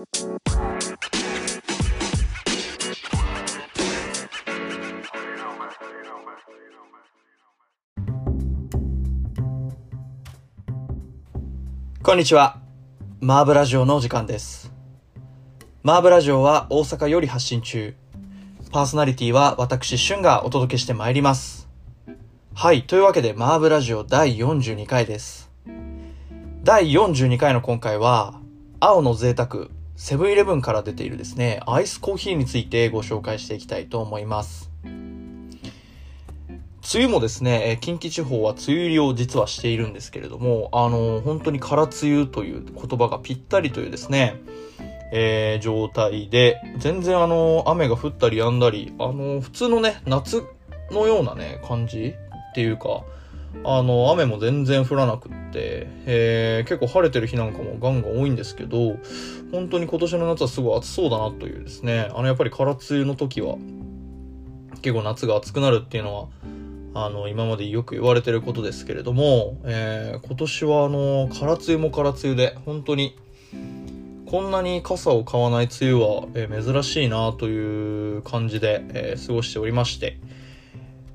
こんにちは。マーブラジオのお時間です。マーブラジオは大阪より発信中。パーソナリティは私、シュンがお届けしてまいります。はい。というわけで、マーブラジオ第42回です。第42回の今回は、青の贅沢、セブンイレブンから出ているですね、アイスコーヒーについてご紹介していきたいと思います。梅雨もですね、近畿地方は梅雨入りを実はしているんですけれども、あの本当に空梅雨という言葉がぴったりというですね、えー状態で、全然あの雨が降ったり止んだり、あの普通のね、夏のようなね、感じっていうか、あの、雨も全然降らなくって、えー結構晴れてる日なんかもガンガン多いんですけど、本当に今年の夏はすごい暑そうだなというですね、あの、やっぱり空梅雨の時は、結構夏が暑くなるっていうのは、あの、今までよく言われてることですけれども、えー今年はあの、空梅雨も空梅雨で、本当に、こんなに傘を買わない梅雨は、えー珍しいなという感じで、えー過ごしておりまして、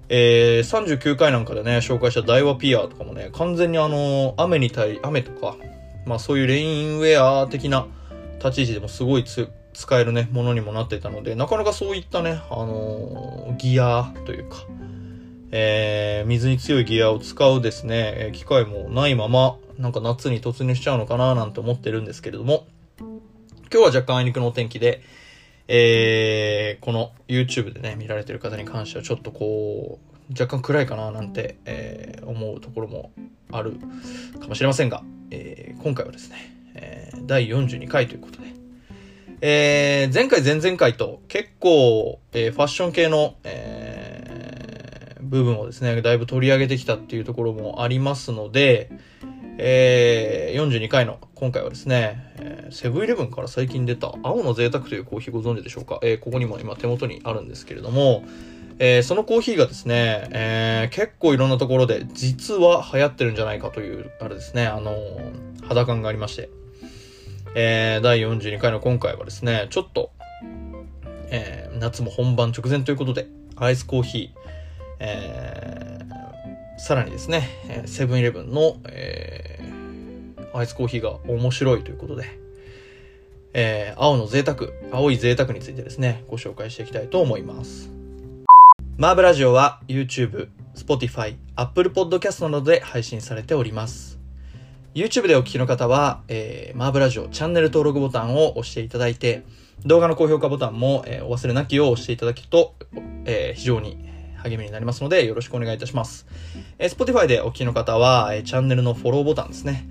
えー39回なんかでね、紹介したダイワピアとかもね、完全にあの、雨に対、雨とか、まあそういうレインウェア的な立ち位置でもすごいつ使えるね、ものにもなってたので、なかなかそういったね、あのーギアというか、えー水に強いギアを使うですね、機会もないまま、なんか夏に突入しちゃうのかななんて思ってるんですけれども、今日は若干あいにくのお天気で、えーこの YouTube でね、見られてる方に関してはちょっとこう、若干暗いかななんて、えー思うところもあるかもしれませんが、えー今回はですね、えー第42回ということで、えー前回前々回と結構、えーファッション系の、えー部分をですね、だいぶ取り上げてきたっていうところもありますので、えー42回の今回はですね、えセブンイレブンから最近出た青の贅沢というコーヒーご存知でしょうか、えーここにも今手元にあるんですけれども、えーそのコーヒーがですね、えー結構いろんなところで実は流行ってるんじゃないかという、あれですね、あのー肌感がありまして、えー第42回の今回はですね、ちょっと、えー夏も本番直前ということで、アイスコーヒー、えーさらにですね、セブンイレブンの、えーアイスコーヒーが面白いということで、えー青の贅沢、青い贅沢についてですね、ご紹介していきたいと思います。マーブラジオは YouTube、Spotify、Apple Podcast などで配信されております。YouTube でお聞きの方は、えーマーブラジオチャンネル登録ボタンを押していただいて、動画の高評価ボタンも、えーお忘れなきよう押していただけると、えー非常に励みになりますので、よろしくお願いいたします。えー Spotify でお聞きの方は、えーチャンネルのフォローボタンですね。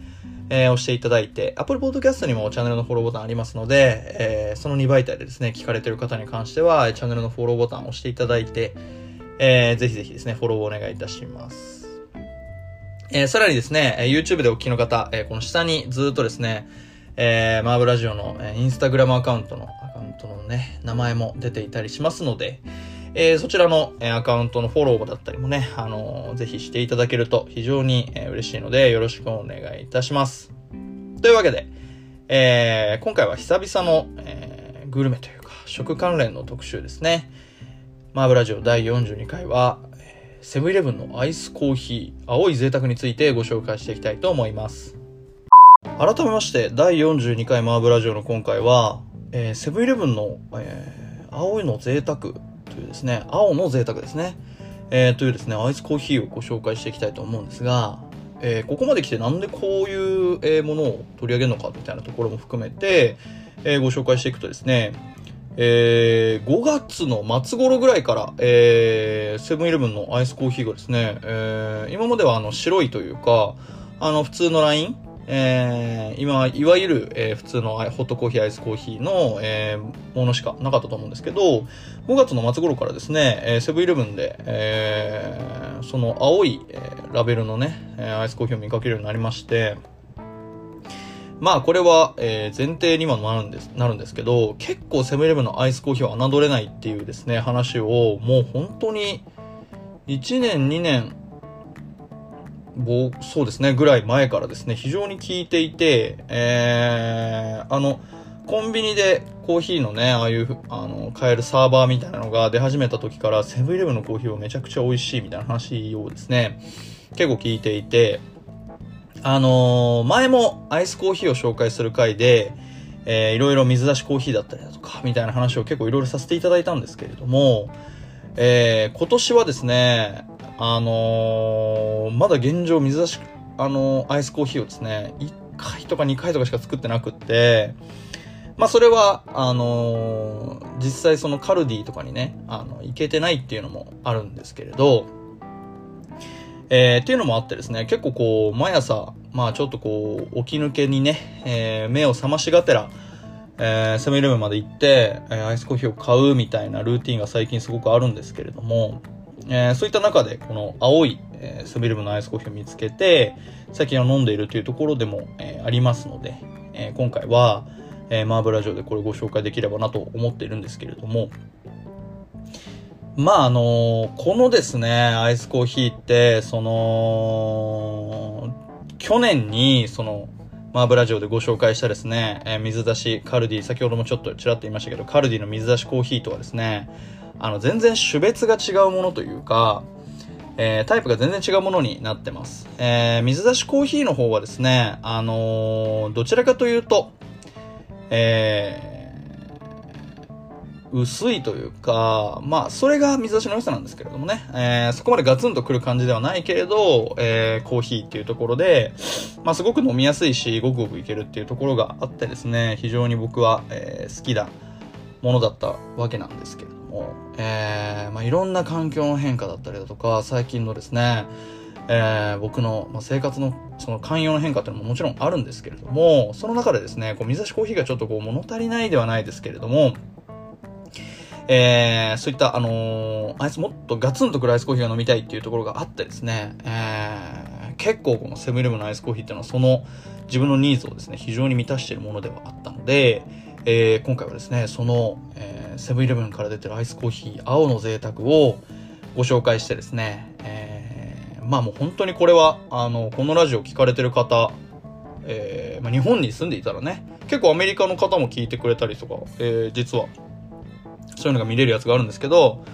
えー押していただいて、Apple Podcast にもチャンネルのフォローボタンありますので、えーその2媒体でですね、聞かれている方に関しては、チャンネルのフォローボタンを押していただいて、えーぜひぜひですね、フォローをお願いいたします。えーさらにですね、YouTube でお聞きの方、えーこの下にずっとですね、えーマーブラジオの、えーインスタグラムアカウントの、アカウントのね、名前も出ていたりしますので、えーそちらの、アカウントのフォローだったりもね、あのーぜひしていただけると非常に、嬉しいので、よろしくお願いいたします。というわけで、えー今回は久々の、えーグルメというか、食関連の特集ですね。マーブラジオ第42回は、セブンイレブンのアイスコーヒー、青い贅沢についてご紹介していきたいと思います。改めまして、第42回マーブラジオの今回は、えーセブンイレブンの、えー青いの贅沢というですね、青の贅沢ですね、えーというですね、アイスコーヒーをご紹介していきたいと思うんですが、えーここまで来てなんでこういう、ものを取り上げるのかみたいなところも含めて、えーご紹介していくとですね、えー5月の末頃ぐらいから、えーセブンイレブンのアイスコーヒーがですね、えー今まではあの白いというか、あの普通のライン、えー今、いわゆる、えー普通のホットコーヒー、アイスコーヒーの、えーものしかなかったと思うんですけど、5月の末頃からですね、えーセブンイレブンで、えーその青い、えーラベルのね、えーアイスコーヒーを見かけるようになりまして、まあこれは、えー前提にもなるんです、なるんですけど、結構セブンイレブンのアイスコーヒーは侮れないっていうですね、話をもう本当に1年、2年、そうですね、ぐらい前からですね、非常に聞いていて、えー、あの、コンビニでコーヒーのね、ああいう、あの、買えるサーバーみたいなのが出始めた時から、セブンイレブンのコーヒーはめちゃくちゃ美味しいみたいな話をですね、結構聞いていて、あのー、前もアイスコーヒーを紹介する回で、えー、いろいろ水出しコーヒーだったりだとか、みたいな話を結構いろいろさせていただいたんですけれども、えー、今年はですね、あのー、まだ現状水出し、あのー、アイスコーヒーをですね、1回とか2回とかしか作ってなくって、まあそれは、あのー、実際そのカルディとかにね、あの、行けてないっていうのもあるんですけれど、えー、っていうのもあってですね、結構こう、毎朝、まあちょっとこう、起き抜けにね、えー、目を覚ましがてら、えー、セブンイレブンまで行って、えー、アイスコーヒーを買うみたいなルーティンが最近すごくあるんですけれども、えー、そういった中で、この青い、えー、セブンイレブンのアイスコーヒーを見つけて、最近は飲んでいるというところでも、えー、ありますので、え、今回は、え、マーブラジオでこれご紹介できればなと思っているんですけれども、まああの、このですね、アイスコーヒーって、その、去年に、その、マーブラジオでご紹介したですね、え、水出しカルディ、先ほどもちょっとちらっと言いましたけど、カルディの水出しコーヒーとはですね、あの、全然種別が違うものというか、えー、タイプが全然違うものになってます。えー、水出しコーヒーの方はですね、あのー、どちらかというと、え薄いというか、まあ、それが水出しの良さなんですけれどもね、えー、そこまでガツンとくる感じではないけれど、えー、コーヒーっていうところで、まあ、すごく飲みやすいし、ごくごくいけるっていうところがあってですね、非常に僕は、えー、好きなものだったわけなんですけれども、えー、まあ、いろんな環境の変化だったりだとか、最近のですね、えー、僕の、まあ、生活のその寛容の変化っていうのももちろんあるんですけれども、その中でですね、こう水出しコーヒーがちょっとこう物足りないではないですけれども、えー、そういった、あのー、アイスもっとガツンとくるアイスコーヒーが飲みたいっていうところがあってですね、えー、結構このセブンイレブンのアイスコーヒーっていうのはその自分のニーズをですね、非常に満たしているものではあったので、えー、今回はですね、その、えー、セブンイレブンから出てるアイスコーヒー、青の贅沢をご紹介してですね、えー、まあもう本当にこれは、あの、このラジオ聞かれてる方、えー、まあ、日本に住んでいたらね、結構アメリカの方も聞いてくれたりとか、えー、実はそういうのが見れるやつがあるんですけど、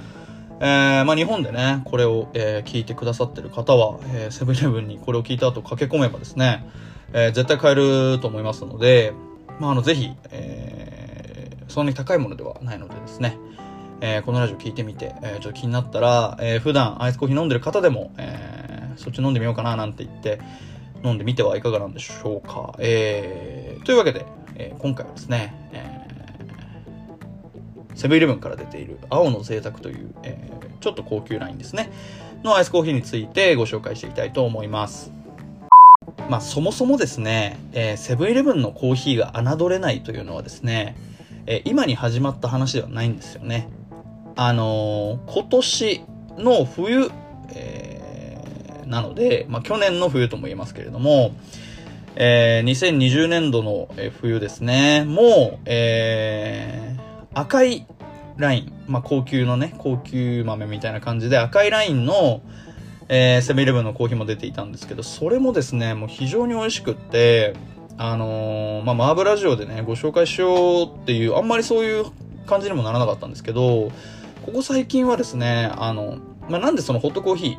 えー、まあ日本でね、これを、えー、聞いてくださってる方は、えー、セブンイレブンにこれを聞いた後駆け込めばですね、えー、絶対買えると思いますので、まああの、ぜひ、えー、そんなに高いものではないのでですね、えー、このラジオ聞いてみて、えー、ちょっと気になったら、えー、普段アイスコーヒー飲んでる方でも、えー、そっち飲んでみようかななんて言って、飲んでみてはいかがなんでしょうか。えー、というわけで、えー、今回はですね、えーセブンイレブンから出ている青の贅沢という、えー、ちょっと高級ラインですね、のアイスコーヒーについてご紹介していきたいと思います。まあそもそもですね、えセブンイレブンのコーヒーが侮れないというのはですね、え、今に始まった話ではないんですよね。あのー、今年の冬、えー、なので、まあ去年の冬とも言えますけれども、えー、2020年度の冬ですね、もう、えー、赤いライン、まあ、高級のね、高級豆みたいな感じで赤いラインの、えー、セブンイレブンのコーヒーも出ていたんですけど、それもですね、もう非常に美味しくって、あのー、まあ、マーブラジオでね、ご紹介しようっていう、あんまりそういう感じにもならなかったんですけど、ここ最近はですね、あの、まあ、なんでそのホットコーヒー、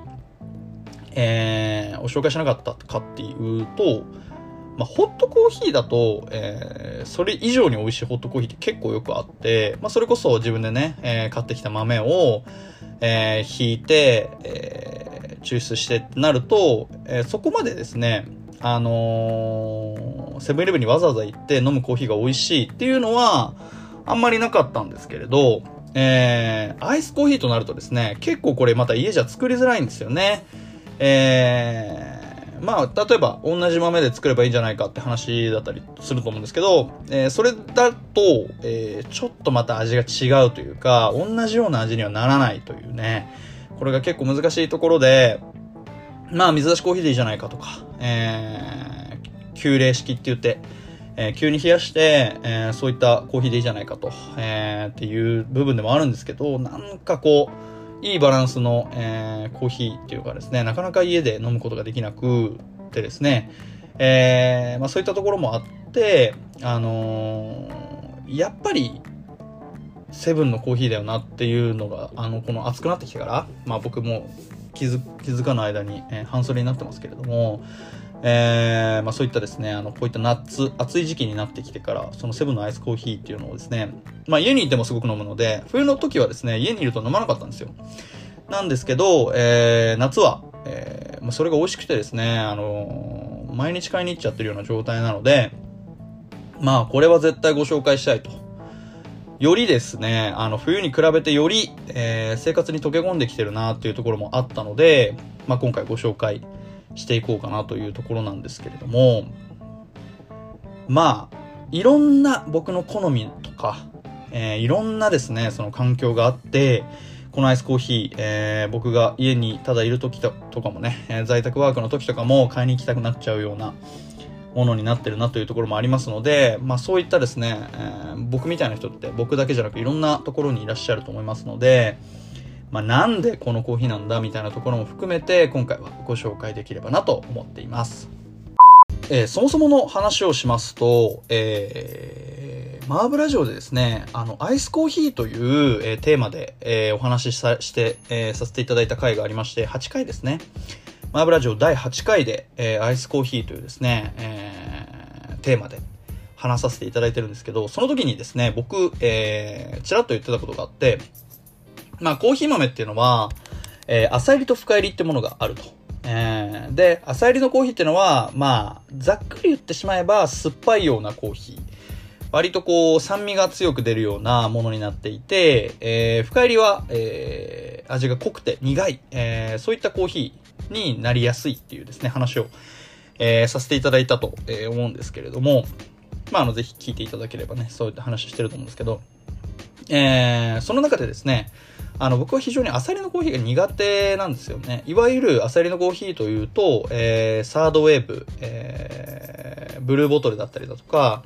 えー、お紹介しなかったかっていうと、まあ、ホットコーヒーだと、えー、それ以上に美味しいホットコーヒーって結構よくあって、まあ、それこそ自分でね、えー、買ってきた豆を、えー、ひいて、えー、抽出してってなると、えー、そこまでですね、あのー、セブンイレブンにわざわざ行って飲むコーヒーが美味しいっていうのは、あんまりなかったんですけれど、えー、アイスコーヒーとなるとですね、結構これまた家じゃ作りづらいんですよね。えー、まあ、例えば同じ豆で作ればいいんじゃないかって話だったりすると思うんですけど、えー、それだと、えー、ちょっとまた味が違うというか、同じような味にはならないというね、これが結構難しいところで、まあ、水出しコーヒーでいいじゃないかとか、えー、急冷式って言って、えー、急に冷やして、えー、そういったコーヒーでいいじゃないかと、えー、っていう部分でもあるんですけど、なんかこう、いいバランスの、えー、コーヒーっていうかですね、なかなか家で飲むことができなくてですね、えー、まあそういったところもあって、あのやっぱり、セブンのコーヒーだよなっていうのが、あの、この暑くなってきてから、まあ僕も気づ気づかない間に、えー、半袖になってますけれども、えー、まあそういったですね、あの、こういった夏、暑い時期になってきてから、そのセブンのアイスコーヒーっていうのをですね、まあ家にいてもすごく飲むので、冬の時はですね、家にいると飲まなかったんですよ。なんですけど、えー、夏は、えー、それが美味しくてですね、あのー、毎日買いに行っちゃってるような状態なので、まあ、これは絶対ご紹介したいと。よりですね、あの、冬に比べてより、えー、生活に溶け込んできてるなっていうところもあったので、まあ、今回ご紹介していこうかなというところなんですけれども、まあ、いろんな僕の好みとか、えー、いろんなですね、その環境があって、このアイスコーヒー、えー、僕が家にただいる時とかもね、在宅ワークの時とかも買いに行きたくなっちゃうようなものになってるなというところもありますので、まあそういったですね、えー、僕みたいな人って僕だけじゃなくいろんなところにいらっしゃると思いますので、まあなんでこのコーヒーなんだみたいなところも含めて今回はご紹介できればなと思っています。えー、そもそもの話をしますと、えーマーブラジオでですね、あの、アイスコーヒーという、えー、テーマで、えー、お話しさして、えー、させていただいた回がありまして、8回ですね。マーブラジオ第8回で、えアイスコーヒーというですね、えテーマで話させていただいてるんですけど、その時にですね、僕、えー、ちらっと言ってたことがあって、まあ、コーヒー豆っていうのは、えー、浅入りと深入りってものがあると。えー、で、浅入りのコーヒーっていうのは、まあ、ざっくり言ってしまえば、酸っぱいようなコーヒー。割とこう、酸味が強く出るようなものになっていて、えー、深入りは、えー、味が濃くて苦い、えー、そういったコーヒーになりやすいっていうですね、話を、えー、させていただいたと、え、思うんですけれども、まあ、あの、ぜひ聞いていただければね、そういった話してると思うんですけど、えー、その中でですね、あの、僕は非常にアサリのコーヒーが苦手なんですよね。いわゆるアサリのコーヒーというと、えー、サードウェーブ、えー、ブルーボトルだったりだとか、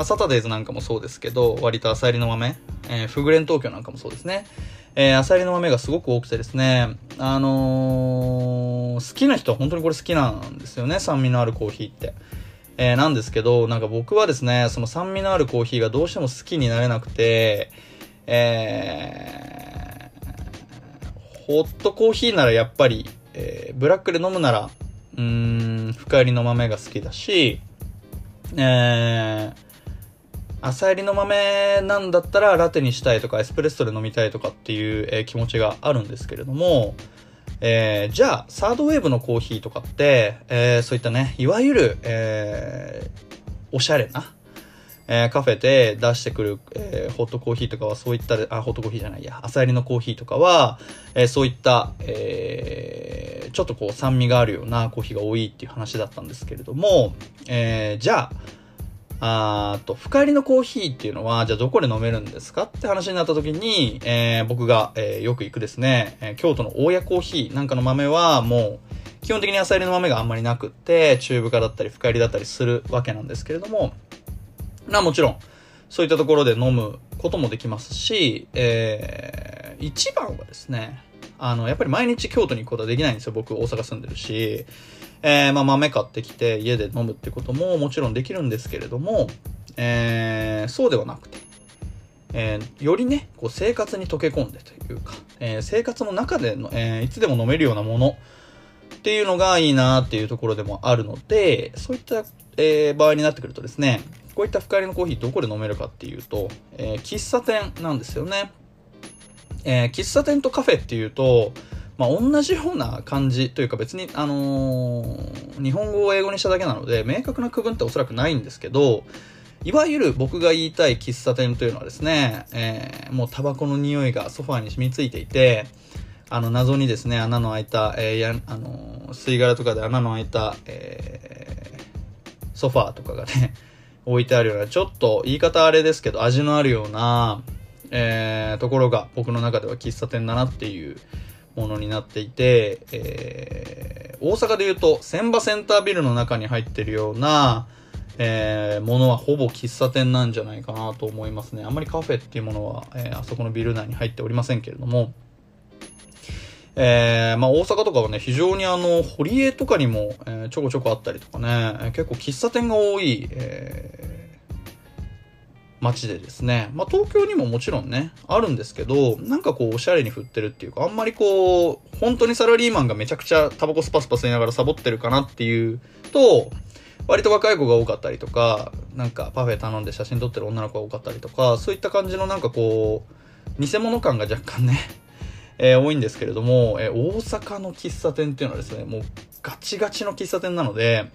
まあ、サタデーズなんかもそうですけど、割とアサリの豆、えー、フグレン東京なんかもそうですね。えー、アサリの豆がすごく多くてですね、あのー、好きな人は本当にこれ好きなんですよね、酸味のあるコーヒーって。えー、なんですけど、なんか僕はですね、その酸味のあるコーヒーがどうしても好きになれなくて、えー、ホットコーヒーならやっぱり、えー、ブラックで飲むなら、うーん、深入りの豆が好きだし、えー、朝入りの豆なんだったらラテにしたいとかエスプレッソで飲みたいとかっていう、え、気持ちがあるんですけれども、えー、じゃあ、サードウェーブのコーヒーとかって、えー、そういったね、いわゆる、えー、おしゃれな、えー、カフェで出してくる、えー、ホットコーヒーとかはそういった、あ、ホットコーヒーじゃないや、朝入りのコーヒーとかは、えー、そういった、えー、ちょっとこう酸味があるようなコーヒーが多いっていう話だったんですけれども、えー、じゃあ、あと、深入りのコーヒーっていうのは、じゃあどこで飲めるんですかって話になった時に、えー、僕が、えー、よく行くですね、えー、京都の大谷コーヒーなんかの豆はもう、基本的に朝入りの豆があんまりなくって、中部化だったり深入りだったりするわけなんですけれども、まあもちろん、そういったところで飲むこともできますし、えー、一番はですね、あの、やっぱり毎日京都に行くことはできないんですよ。僕、大阪住んでるし。えー、まあ、豆買ってきて家で飲むってことももちろんできるんですけれども、えー、そうではなくて、えー、よりね、こう生活に溶け込んでというか、え、生活の中での、え、いつでも飲めるようなものっていうのがいいなっていうところでもあるので、そういった、え、場合になってくるとですね、こういった深入りのコーヒーどこで飲めるかっていうと、え、喫茶店なんですよね。え、喫茶店とカフェっていうと、まあ、同じような感じというか別に、あのー、日本語を英語にしただけなので、明確な区分っておそらくないんですけど、いわゆる僕が言いたい喫茶店というのはですね、えー、もうタバコの匂いがソファーに染みついていて、あの、謎にですね、穴の開いた、えー、や、あの、吸い殻とかで穴の開いた、えー、ソファーとかがね、置いてあるような、ちょっと言い方あれですけど、味のあるような、えー、ところが僕の中では喫茶店だなっていう、ものになっていて、えー、大阪で言うと、千葉センタービルの中に入ってるような、えー、ものはほぼ喫茶店なんじゃないかなと思いますね。あんまりカフェっていうものは、えー、あそこのビル内に入っておりませんけれども、えー、まあ大阪とかはね、非常にあの、堀江とかにも、えー、ちょこちょこあったりとかね、結構喫茶店が多い、え街でですね、まあ東京にももちろんね、あるんですけど、なんかこうおしゃれに振ってるっていうか、あんまりこう、本当にサラリーマンがめちゃくちゃタバコスパスパ吸いながらサボってるかなっていうと、割と若い子が多かったりとか、なんかパフェ頼んで写真撮ってる女の子が多かったりとか、そういった感じのなんかこう、偽物感が若干ね、えー、多いんですけれども、えー、大阪の喫茶店っていうのはですね、もうガチガチの喫茶店なので、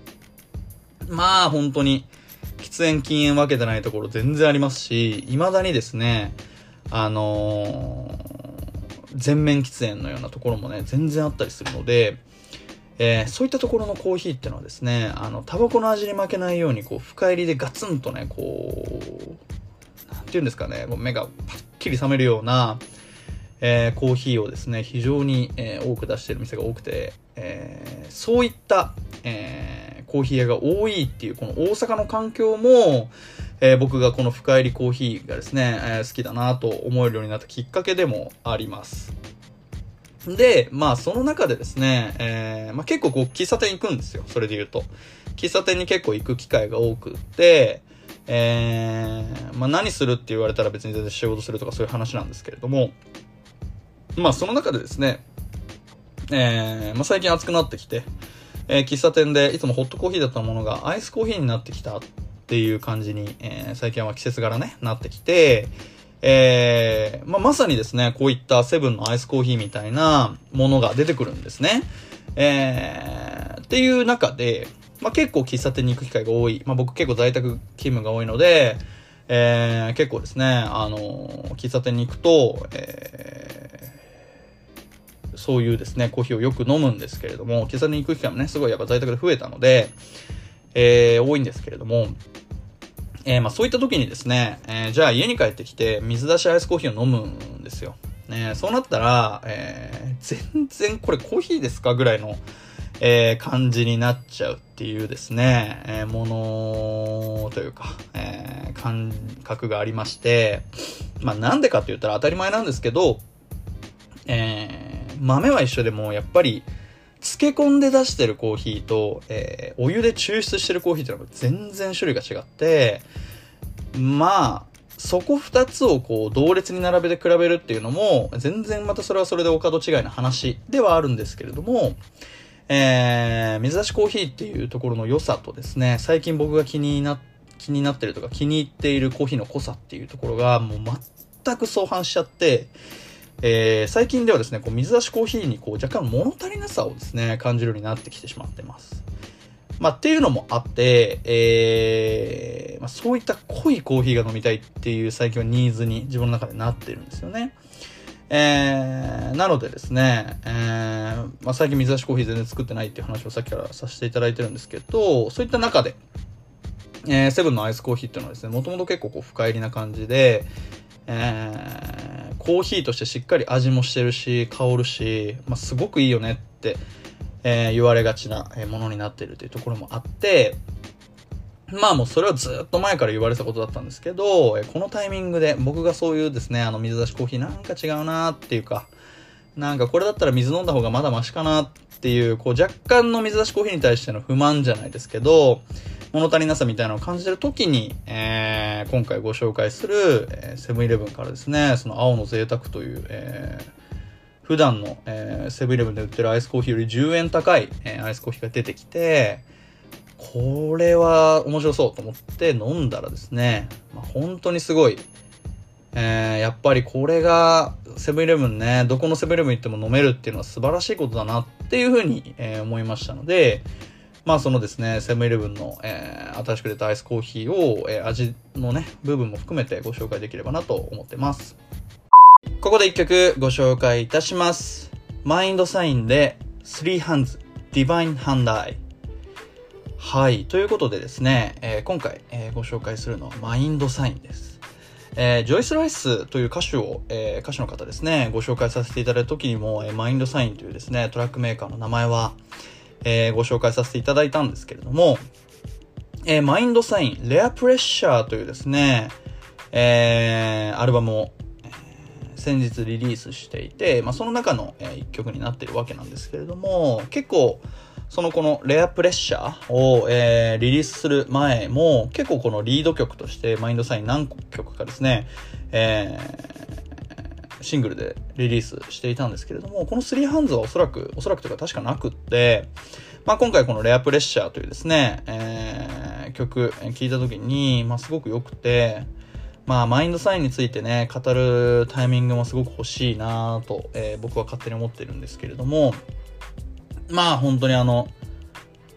まあ本当に、喫煙禁煙分けてないところ全然ありますし、未だにですね、あのー、全面喫煙のようなところもね、全然あったりするので、えー、そういったところのコーヒーっていうのはですね、あの、タバコの味に負けないように、こう、深入りでガツンとね、こう、なんていうんですかね、もう目がパッキリ覚めるような、えー、コーヒーをですね、非常に、えー、多く出してる店が多くて、えー、そういった、えコーヒー屋が多いっていう、この大阪の環境も、え僕がこの深入りコーヒーがですね、え好きだなと思えるようになったきっかけでもあります。で、まあその中でですね、えまあ、結構こう喫茶店行くんですよ。それで言うと。喫茶店に結構行く機会が多くって、え、まあ何するって言われたら別に全然仕事するとかそういう話なんですけれども、まあその中でですね、えー、まあ最近暑くなってきて、えー、喫茶店でいつもホットコーヒーだったものがアイスコーヒーになってきたっていう感じに、えー、最近は季節柄ね、なってきて、えー、まあ、まさにですね、こういったセブンのアイスコーヒーみたいなものが出てくるんですね。えー、っていう中で、まあ、結構喫茶店に行く機会が多い。まあ、僕結構在宅勤務が多いので、えー、結構ですね、あの喫茶店に行くと、えー、そういうですね、コーヒーをよく飲むんですけれども、喫茶店に行く機会もね、すごいやっぱ在宅で増えたので、えー、多いんですけれども、えー、まあそういった時にですね、えー、じゃあ家に帰ってきて水出しアイスコーヒーを飲むんですよ。ね、そうなったら、えー、全然これコーヒーですかぐらいの、えー、感じになっちゃうっていうですね、えー、ものというか、えー、感覚がありまして、まあなんでかって言ったら当たり前なんですけど、え、豆は一緒でもやっぱり、漬け込んで出してるコーヒーと、えー、お湯で抽出してるコーヒーっていうのは全然種類が違って、まあ、そこ二つをこう同列に並べて比べるっていうのも、全然またそれはそれでお門違いな話ではあるんですけれども、えー、水出しコーヒーっていうところの良さとですね、最近僕が気にな、気になってるとか気に入っているコーヒーの濃さっていうところがもう全く相反しちゃって、えー、最近ではですね、こう水出しコーヒーにこう若干物足りなさをですね、感じるようになってきてしまってます。まあ、っていうのもあって、えー、まあ、そういった濃いコーヒーが飲みたいっていう最近はニーズに自分の中でなってるんですよね。えー、なのでですね、えー、まあ、最近水出しコーヒー全然作ってないっていう話をさっきからさせていただいてるんですけど、そういった中で、えー、セブンのアイスコーヒーっていうのはですね、もともと結構こう深入りな感じで、えー、コーヒーとしてしっかり味もしてるし、香るし、まあ、すごくいいよねって、えー、言われがちなものになってるというところもあって、まあもうそれはずっと前から言われたことだったんですけど、このタイミングで僕がそういうですね、あの水出しコーヒーなんか違うなっていうか、なんかこれだったら水飲んだ方がまだマシかなっていう、こう若干の水出しコーヒーに対しての不満じゃないですけど、物足りなさみたいなのを感じてる時に、えー、今回ご紹介する、セブンイレブンからですね、その青の贅沢という、えー、普段の、えセブンイレブンで売ってるアイスコーヒーより10円高い、えー、アイスコーヒーが出てきて、これは面白そうと思って飲んだらですね、まあ、本当にすごい、えー、やっぱりこれがセブンイレブンね、どこのセブンイレブン行っても飲めるっていうのは素晴らしいことだなっっていうふうに、えー、思いましたので、まあそのですね、セブンイレブンの、えー、新しく出たアイスコーヒーを、えー、味のね、部分も含めてご紹介できればなと思ってます。ここで一曲ご紹介いたします。マインドサインで Three Hands Divine Hand Eye はい。ということでですね、えー、今回、えー、ご紹介するのはマインドサインです。えー、ジョイス・ライスという歌手を、え歌手の方ですね、ご紹介させていただいた時にも、えマインドサインというですね、トラックメーカーの名前は、えー、ご紹介させていただいたんですけれども、えー、マインドサイン、レアプレッシャーというですね、えー、アルバムを、えー、先日リリースしていて、まあ、その中の、えー、一曲になっているわけなんですけれども、結構、そのこのレアプレッシャーを、えー、リリースする前も、結構このリード曲としてマインドサイン何曲かですね、えー、シングルでリリースしていたんですけれども、この3ハンズはおそらく、おそらくというか確かなくって、まあ今回このレアプレッシャーというですね、えー、曲聴いた時に、まあすごく良くて、まあ、マインドサインについてね、語るタイミングもすごく欲しいなと、えー、僕は勝手に思ってるんですけれども、まあ、本当にあの、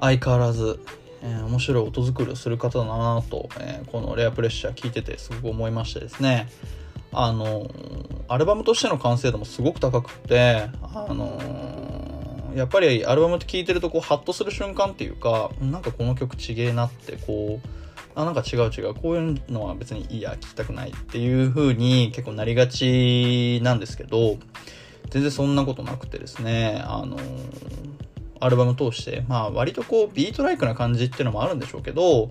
相変わらず、えー、面白い音作りをする方だなと、えー、このレアプレッシャー聞いててすごく思いましてですね、あのアルバムとしての完成度もすごく高くて、あのやっぱりアルバムって聴いてるとこうハッとする瞬間っていうか、なんかこの曲ちげえなってこう、あ、なんか違う違う、こういうのは別にいいや、聞きたくないっていう風に結構なりがちなんですけど、全然そんなことなくてですね、あのアルバム通して、まあ割とこうビートライクな感じっていうのもあるんでしょうけど、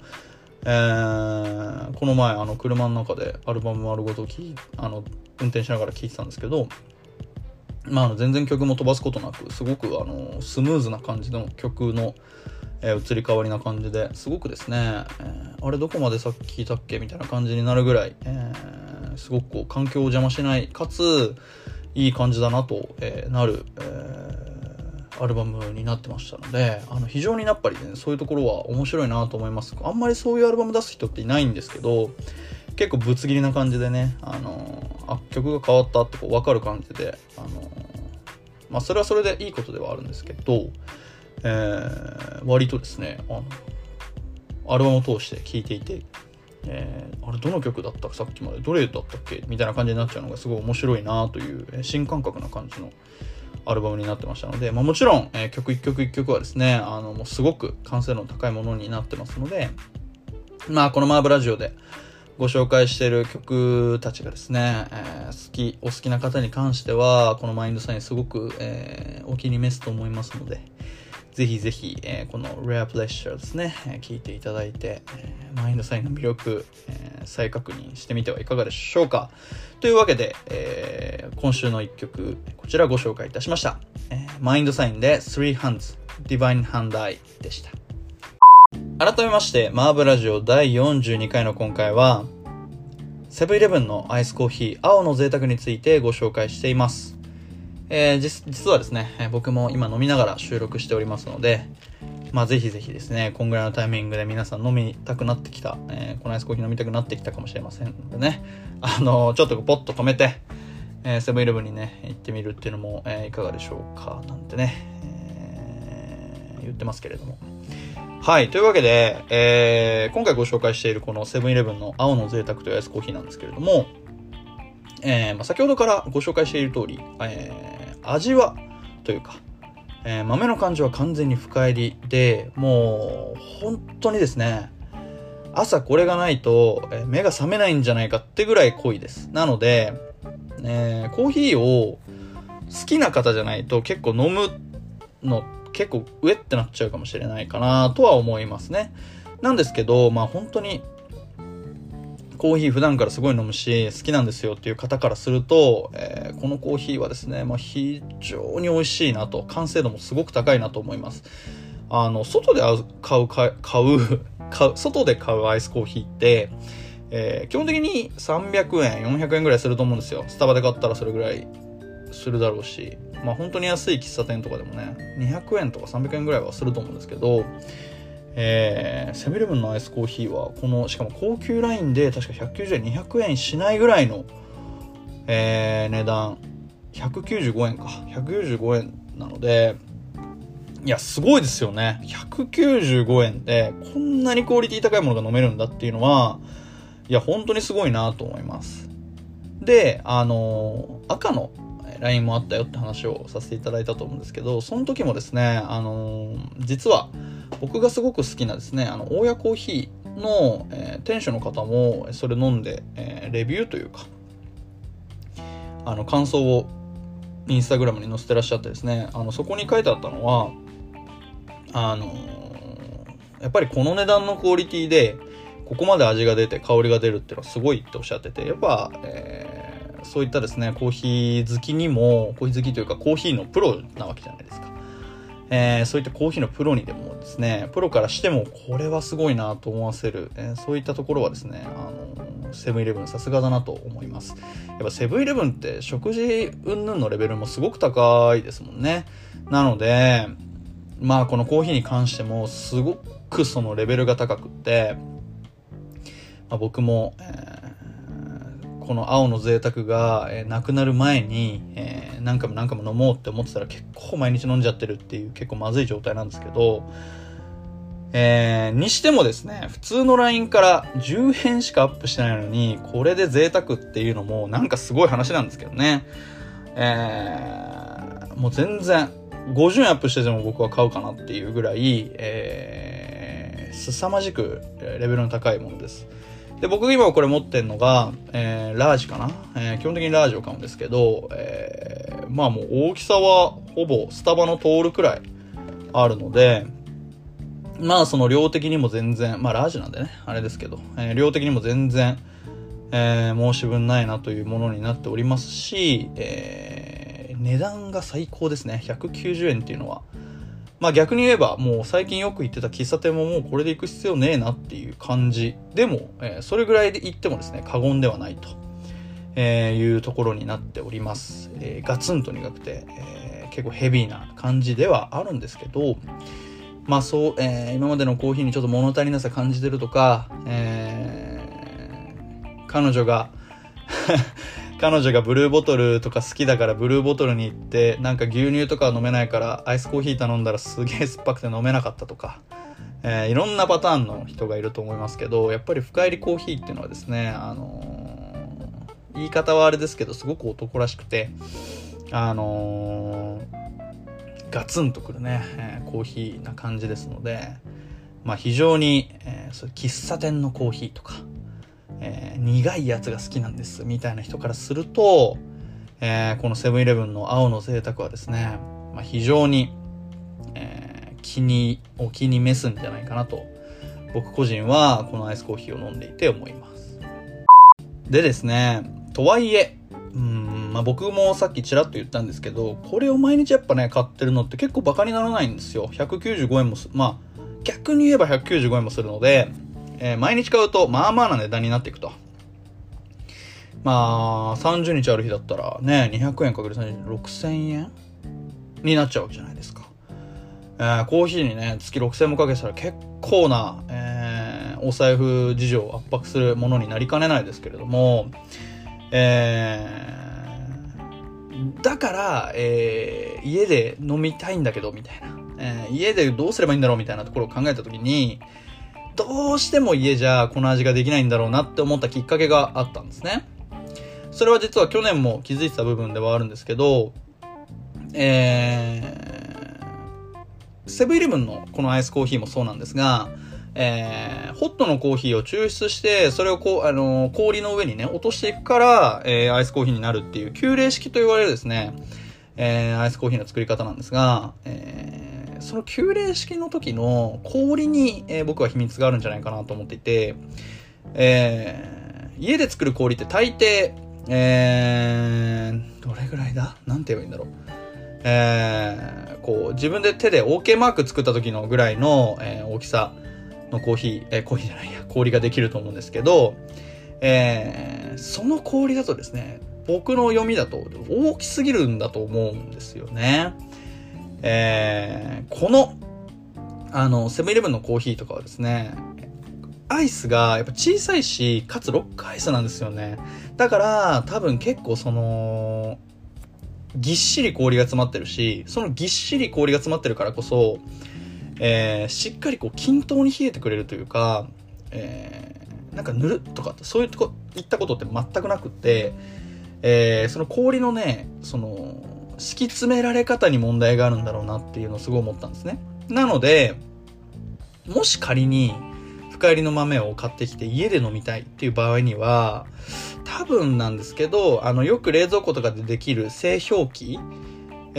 えー、この前あの車の中でアルバム丸ごときあの運転しながら聴いてたんですけど、まあ、あの全然曲も飛ばすことなくすごくあのスムーズな感じの曲のえー、移り変わりな感じですごくですね、えー、あれどこまでさっき聞いたっけ？みたいな感じになるぐらい、えー、すごくこう環境を邪魔しないかついい感じだなと、えなる、えーアルバムになってましたのであの非常にやっぱりねそういうところは面白いなと思います。あんまりそういうアルバム出す人っていないんですけど結構ぶつ切りな感じでねあのあ曲が変わったってこう分かる感じであのまあそれはそれでいいことではあるんですけどえー、割とですね、あの、アルバムを通して聴いていて、えー、あれどの曲だった？さっきまで。どれだったっけ？みたいな感じになっちゃうのがすごい面白いなという、え、新感覚な感じのアルバムになってましたので、まあ、もちろん、えー、曲一曲一曲はですね、あの、もうすごく完成度の高いものになってますので、まあ、このマーブラジオでご紹介している曲たちがですね、えー、好き、お好きな方に関しては、このマインドサインすごく、えー、お気に召すと思いますので、ぜひぜひ、えー、この Rare Pleasure ですね、えー、聞いていただいて、えー、マインドサインの魅力、えー、再確認してみてはいかがでしょうか。というわけで、えー、今週の一曲、こちらご紹介いたしました。えー、マインドサインで Three Hands Divine Hand Eye でした。改めまして、マーブラジオ第42回の今回は、セブンイレブンのアイスコーヒー青の贅沢についてご紹介しています。えー、実はですね、僕も今飲みながら収録しておりますので、まあぜひぜひですね、こんぐらいのタイミングで皆さん飲みたくなってきた、えー、このアイスコーヒー飲みたくなってきたかもしれませんのでね、あのー、ちょっとポッと止めて、えセブンイレブンにね、行ってみるっていうのも、えー、いかがでしょうか、なんてね、えー、言ってますけれども。はい。というわけで、えー、今回ご紹介しているこのセブンイレブンの青の贅沢というアイスコーヒーなんですけれども、えーまあ、先ほどからご紹介している通り、えー味はというか、えー、豆の感じは完全に深入りで、もう本当にですね、朝これがないと、目が覚めないんじゃないかってぐらい濃いです。なので、えー、コーヒーを好きな方じゃないと結構飲むの結構上ってなっちゃうかもしれないかなとは思いますね。なんですけど、まあ本当にコーヒー普段からすごい飲むし、好きなんですよっていう方からすると、えー、このコーヒーはですね、まあ、非常に美味しいなと、完成度もすごく高いなと思います。あの、外で買う、買う、買う、外で買うアイスコーヒーって、えー、基本的に300円、400円ぐらいすると思うんですよ。スタバで買ったらそれぐらいするだろうし、まあ本当に安い喫茶店とかでもね、200円とか300円ぐらいはすると思うんですけど、え、セブンイレブンのアイスコーヒーは、この、しかも高級ラインで確か190円、200円しないぐらいの、えー、値段、195円か。195円なので、いや、すごいですよね。195円で、こんなにクオリティ高いものが飲めるんだっていうのは、いや、本当にすごいなと思います。で、あの赤の LINE もあったよって話をさせていただいたと思うんですけど、その時もですね、あの実は、僕がすごく好きなですね、あの、大家コーヒーの、えー、店主の方もそれ飲んで、えー、レビューというか、あの、感想をインスタグラムに載せてらっしゃってですね、あの、そこに書いてあったのは、あの、やっぱりこの値段のクオリティで、ここまで味が出て香りが出るっていうのはすごいっておっしゃってて、やっぱ、えー、そういったですね、コーヒー好きにも、コーヒー好きというかコーヒーのプロなわけじゃないですか。えー、そういったコーヒーのプロにでもですね、プロからしてもこれはすごいなと思わせる、えー、そういったところはですね、あのセブンイレブンさすがだなと思います。やっぱセブンイレブンって食事云々のレベルもすごく高いですもんね。なので、まあこのコーヒーに関してもすごくそのレベルが高くって、まあ、僕も、えー、この青の贅沢が、えー、なくなる前に、えー、何回も何回も飲もうって思ってたら結構毎日飲んじゃってるっていう結構まずい状態なんですけど、えー、にしてもですね、普通の LINE から10編しかアップしてないのに、これで贅沢っていうのもなんかすごい話なんですけどね。えー、もう全然、50円アップしてても僕は買うかなっていうぐらい、えー、凄まじくレベルの高いものです。で、僕今これ持ってんのが、えー、ラージかな、えー、基本的にラージを買うんですけど、えー、まあもう大きさはほぼスタバの通るくらいあるので、まあその量的にも全然、まあラージなんでね、あれですけど、えー、量的にも全然、えー、申し分ないなというものになっておりますし、えー、値段が最高ですね。190円っていうのは。まあ逆に言えば、もう最近よく行ってた喫茶店ももうこれで行く必要ねえなっていう感じでも、えー、それぐらいで行ってもですね、過言ではないと、えー、いうところになっております。えー、ガツンと苦くて、えー、結構ヘビーな感じではあるんですけど、まあそう、えー、今までのコーヒーにちょっと物足りなさ感じてるとか、えー、彼女が 彼女がブルーボトルとか好きだからブルーボトルに行ってなんか牛乳とか飲めないからアイスコーヒー頼んだらすげえ酸っぱくて飲めなかったとか、えー、いろんなパターンの人がいると思いますけどやっぱり深入りコーヒーっていうのはですねあのー、言い方はあれですけどすごく男らしくてあのーガツンとくるね、えー、コーヒーな感じですので、まあ、非常に、えー、そ喫茶店のコーヒーとか、えー、苦いやつが好きなんですみたいな人からすると、えー、このセブンイレブンの青の贅沢はですね、まあ、非常に、えー、気に、お気に召すんじゃないかなと、僕個人はこのアイスコーヒーを飲んでいて思います。でですね、とはいえ、うん、まあ、僕もさっきちらっと言ったんですけど、これを毎日やっぱね、買ってるのって結構バカにならないんですよ。195円もす、まあ、逆に言えば195円もするので、えー、毎日買うと、まあまあな値段になっていくと。まあ、30日ある日だったらね、200円かける30 6000円になっちゃうわけじゃないですか。えー、コーヒーにね、月6000円もかけたら結構な、えー、お財布事情を圧迫するものになりかねないですけれども、えー、だから、えー、家で飲みたいんだけど、みたいな。えー、家でどうすればいいんだろうみたいなところを考えたときに、どうしても家じゃこの味ができないんだろうなって思ったきっかけがあったんですね。それは実は去年も気づいてた部分ではあるんですけど、えー、セブンイレブンのこのアイスコーヒーもそうなんですが、えー、ホットのコーヒーを抽出して、それをこう、あのー、氷の上にね、落としていくから、えー、アイスコーヒーになるっていう、急冷式と言われるですね、えー、アイスコーヒーの作り方なんですが、えー、その急冷式の時の氷に、えー、僕は秘密があるんじゃないかなと思っていて、えー、家で作る氷って大抵、えー、どれぐらいだ？なんて言えばいいんだろう。えー、こう、自分で手で OK マーク作った時のぐらいの、えー、大きさのコーヒー、えー、コーヒーじゃないや、氷ができると思うんですけど、えー、その氷だとですね、僕の読みだと大きすぎるんだと思うんですよね。えー、この、あの、セブンイレブンのコーヒーとかはですね、アイスがやっぱ小さいし、かつロックアイスなんですよね。だから、多分結構その、ぎっしり氷が詰まってるし、そのぎっしり氷が詰まってるからこそ、えー、しっかりこう均等に冷えてくれるというか、えー、なんかぬるっとかそういうとこいったことって全くなくって、えー、その氷のねその敷き詰められ方に問題があるんだろうなっていうのをすごい思ったんですねなのでもし仮に深入りの豆を買ってきて家で飲みたいっていう場合には多分なんですけどあのよく冷蔵庫とかでできる製氷機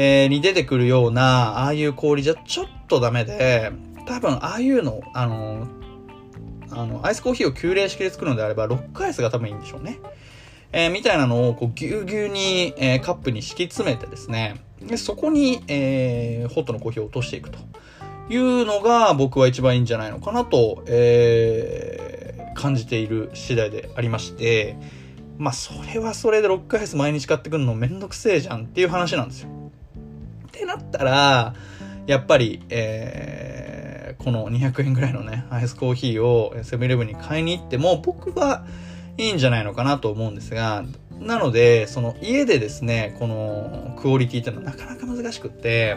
えー、に出てくるような、ああいう氷じゃちょっとダメで、多分ああいうの、あの、あの、アイスコーヒーを急冷式で作るのであれば、ロックアイスが多分いいんでしょうね。えー、みたいなのを、こう、ぎゅうぎゅうに、えー、カップに敷き詰めてですね、でそこに、えー、ホットのコーヒーを落としていくというのが僕は一番いいんじゃないのかなと、えー、感じている次第でありまして、まあそれはそれで6ヶ月毎日買ってくるのめんどくせえじゃんっていう話なんですよ。ってなったら、やっぱり、えー、この200円ぐらいのね、アイスコーヒーをセブンイレブンに買いに行っても僕はいいんじゃないのかなと思うんですが、なので、その家でですね、このクオリティっていうのはなかなか難しくって、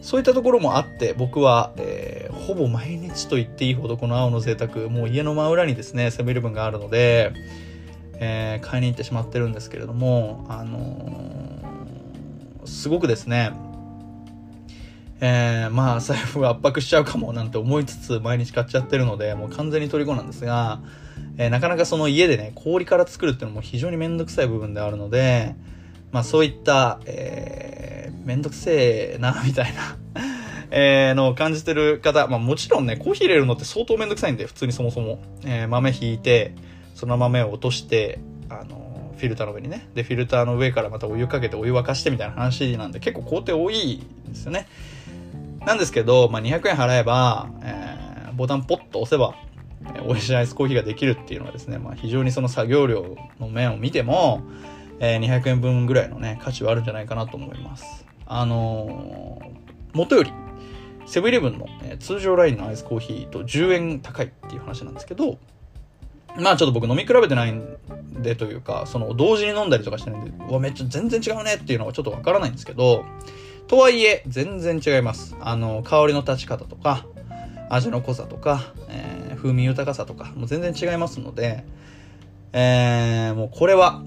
そういったところもあって、僕は、えー、ほぼ毎日と言っていいほどこの青の贅沢、もう家の真裏にですね、セブンイレブンがあるので、えー、買いに行ってしまってるんですけれども、あのー、すごくですね、えー、まあ財布が圧迫しちゃうかもなんて思いつつ毎日買っちゃってるので、もう完全に虜なんですが、えー、なかなかその家でね、氷から作るっていうのも非常にめんどくさい部分であるので、まあそういった、えー、めんどくせえな、みたいな えー、のを感じてる方、まあもちろんね、コーヒー入れるのって相当めんどくさいんで、普通にそもそも。えー、豆ひいて、その豆を落として、あの、フィルターの上にね。で、フィルターの上からまたお湯かけてお湯沸かしてみたいな話なんで、結構工程多いんですよね。なんですけど、まあ、200円払えば、えー、ボタンポッと押せば、美味しいアイスコーヒーができるっていうのはですね、まあ、非常にその作業量の面を見ても、えー、200円分ぐらいのね、価値はあるんじゃないかなと思います。あのー、元より、セブンイレブンの、え、通常ラインのアイスコーヒーと10円高いっていう話なんですけど、まあちょっと僕飲み比べてないんでというか、その同時に飲んだりとかしてないんで、うわ、めっちゃ全然違うねっていうのはちょっとわからないんですけど、とはいえ、全然違います。あの、香りの立ち方とか、味の濃さとか、えー、風味豊かさとか、もう全然違いますので、えー、もうこれは、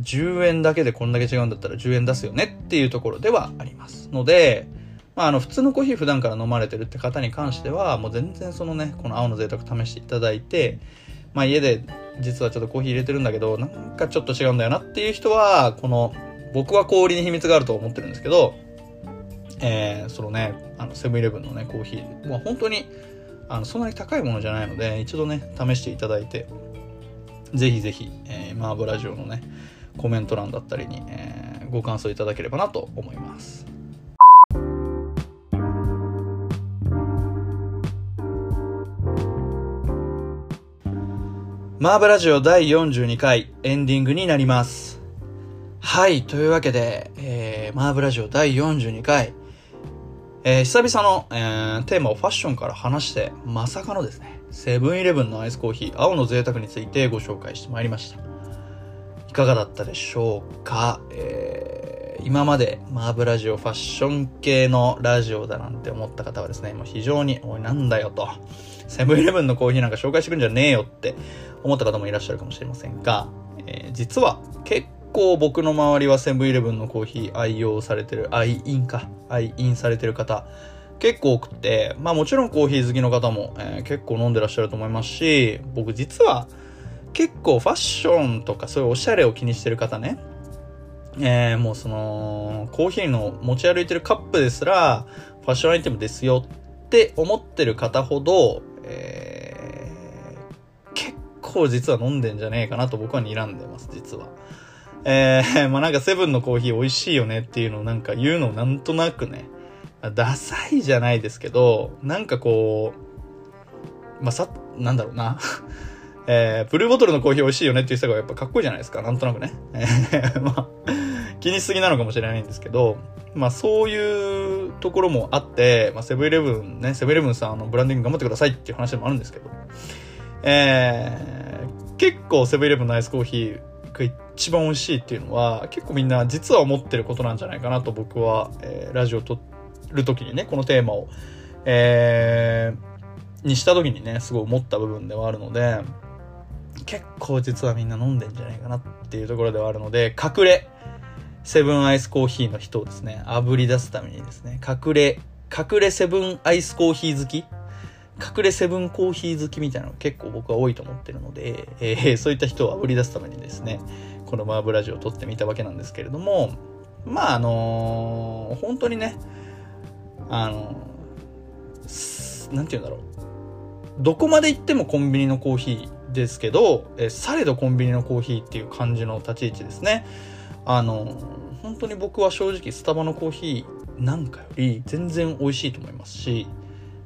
10円だけでこんだけ違うんだったら10円出すよねっていうところではありますので、まあ、あの、普通のコーヒー普段から飲まれてるって方に関しては、もう全然そのね、この青の贅沢試していただいて、まあ家で実はちょっとコーヒー入れてるんだけど、なんかちょっと違うんだよなっていう人は、この、僕は氷に秘密があると思ってるんですけど、えー、そのね、あの、セブンイレブンのね、コーヒー、まあ本当に、あの、そんなに高いものじゃないので、一度ね、試していただいて、ぜひぜひ、えー、マーブラジオのね、コメント欄だったりに、えー、ご感想いただければなと思います。マーブラジオ第42回エンディングになります。はい、というわけで、えー、マーブラジオ第42回、えー、久々の、えー、テーマをファッションから話して、まさかのですね、セブンイレブンのアイスコーヒー、青の贅沢についてご紹介してまいりました。いかがだったでしょうか、えー、今までマーブラジオファッション系のラジオだなんて思った方はですね、もう非常に、おいなんだよと、セブンイレブンのコーヒーなんか紹介してくんじゃねえよって思った方もいらっしゃるかもしれませんが、えー、実は結構僕の周りはセブンイレブンのコーヒー愛用されてる、愛飲か、愛飲されてる方、結構多くて、まあもちろんコーヒー好きの方も、えー、結構飲んでらっしゃると思いますし、僕実は結構ファッションとかそういうおしゃれを気にしてる方ね、えー、もうその、コーヒーの持ち歩いてるカップですら、ファッションアイテムですよって思ってる方ほど、えー、結構実は飲んでんじゃねえかなと僕は睨んでます、実は。えー、まあなんかセブンのコーヒー美味しいよねっていうのをなんか言うのなんとなくね、ダサいじゃないですけど、なんかこう、まあさ、なんだろうな。えー、ブルーボトルのコーヒー美味しいよねっていう人がやっぱかっこいいじゃないですか。なんとなくね。え、まあ、気にしすぎなのかもしれないんですけど、まあそういうところもあって、まあセブンイレブンね、セブンイレブンさんあのブランディング頑張ってくださいっていう話でもあるんですけど、えー、結構セブンイレブンのアイスコーヒーが一番美味しいっていうのは結構みんな実は思ってることなんじゃないかなと僕は、えー、ラジオを撮るときにね、このテーマを、えー、にしたときにね、すごい思った部分ではあるので、結構実はみんな飲んでんじゃないかなっていうところではあるので、隠れ、セブンアイスコーヒーの人をですね、炙り出すためにですね、隠れ、隠れセブンアイスコーヒー好き隠れセブンコーヒー好きみたいなの結構僕は多いと思ってるので、えー、そういった人を炙り出すためにですね、このマーブラジオを撮ってみたわけなんですけれども、まああのー、本当にね、あのー、なんて言うんだろう。どこまで行ってもコンビニのコーヒーですけど、えー、されどコンビニのコーヒーっていう感じの立ち位置ですね。あの、本当に僕は正直スタバのコーヒーなんかより全然美味しいと思いますし、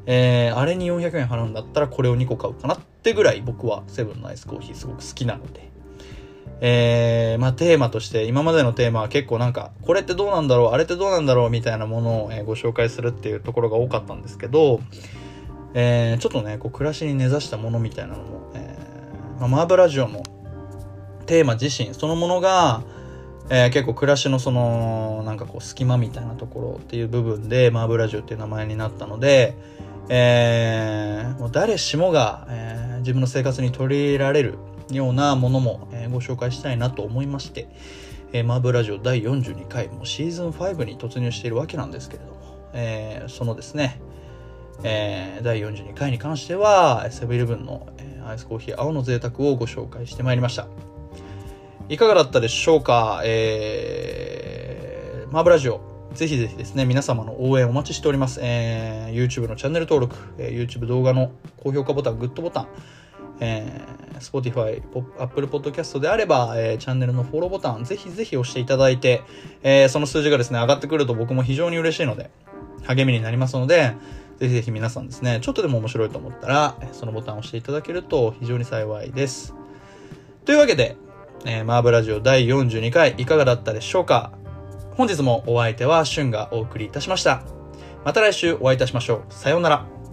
えー、あれに400円払うんだったらこれを2個買うかなってぐらい僕はセブンのアイスコーヒーすごく好きなので。えー、まあテーマとして今までのテーマは結構なんかこれってどうなんだろうあれってどうなんだろうみたいなものを、え、ご紹介するっていうところが多かったんですけど、えー、ちょっとねこう暮らしに根ざしたものみたいなのも、えーまあ、マーブラジオのテーマ自身そのものが、えー、結構暮らしのそのなんかこう隙間みたいなところっていう部分でマーブラジオっていう名前になったので、えー、もう誰しもが、えー、自分の生活に取り入れられるようなものも、えー、ご紹介したいなと思いまして、えー、マーブラジオ第42回、もシーズン5に突入しているわけなんですけれども、えー、そのですね、えー、第42回に関しては、セブンイレブンの、えー、アイスコーヒー青の贅沢をご紹介してまいりました。いかがだったでしょうか？えー、マーブラジオ、ぜひぜひですね、皆様の応援お待ちしております。えー、YouTube のチャンネル登録、えー、YouTube 動画の高評価ボタン、グッドボタン、えー、Spotify、Apple Podcast であれば、えー、チャンネルのフォローボタン、ぜひぜひ押していただいて、えー、その数字がですね、上がってくると僕も非常に嬉しいので、励みになりますので、ぜひぜひ皆さんですね、ちょっとでも面白いと思ったら、そのボタンを押していただけると非常に幸いです。というわけで、えー、マーブラジオ第42回いかがだったでしょうか？本日もお相手はシュンがお送りいたしました。また来週お会いいたしましょう。さようなら。